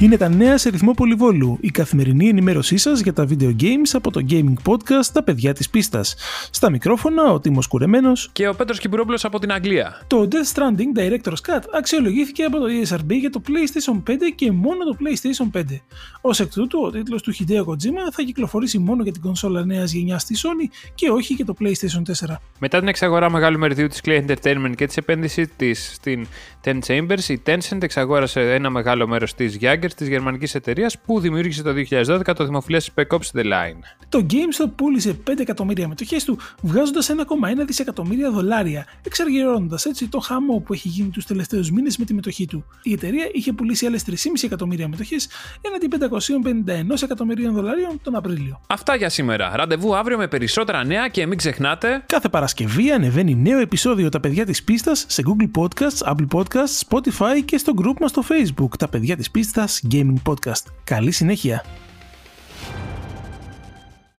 Είναι τα νέα σε ρυθμό πολυβόλου, η καθημερινή ενημέρωσή σας για τα video games από το gaming podcast Τα παιδιά της πίστας. Στα μικρόφωνα ο Τίμος Κουρεμένος και ο Πέτρος Κυπουρόπουλος από την Αγγλία. Το Death Stranding Director's Cut αξιολογήθηκε από το ESRB για το PlayStation 5 και μόνο το PlayStation 5. Ω εκ τούτου, ο τίτλος του Hideo Kojima θα κυκλοφορήσει μόνο για την κονσόλα νέας γενιάς στη Sony και όχι για το PlayStation 4. Μετά την εξαγορά μεγάλου μεριδίου της Clay Entertainment και της επένδυσης της στην Ten Chambers, η Tencent εξαγόρασε ένα μεγάλο μέρος της Jagger της γερμανικής εταιρείας που δημιούργησε το 2012 το δημοφιλές Spec Ops The Line. Το GameStop πούλησε 5 εκατομμύρια μετοχές του, βγάζοντας 1,1 δισεκατομμύρια δολάρια, εξαργυρώνοντας έτσι το χαμό που έχει γίνει τους τελευταίους μήνες με τη μετοχή του. Η εταιρεία είχε πουλήσει άλλες 3,5 εκατομμύρια μετοχές έναντι 551 εκατομμυρίων δολαρίων τον Απρίλιο. Αυτά για σήμερα. Ραντεβού αύριο με περισσότερα νέα και μην ξεχνάτε. Κάθε Παρασκευή ανεβαίνει νέο επεισόδιο Τα παιδιά της πίστας σε Google Podcasts, Apple Podcasts, Spotify και στο group μας στο Facebook Τα παιδιά της πίστας Gaming Podcast. Καλή συνέχεια!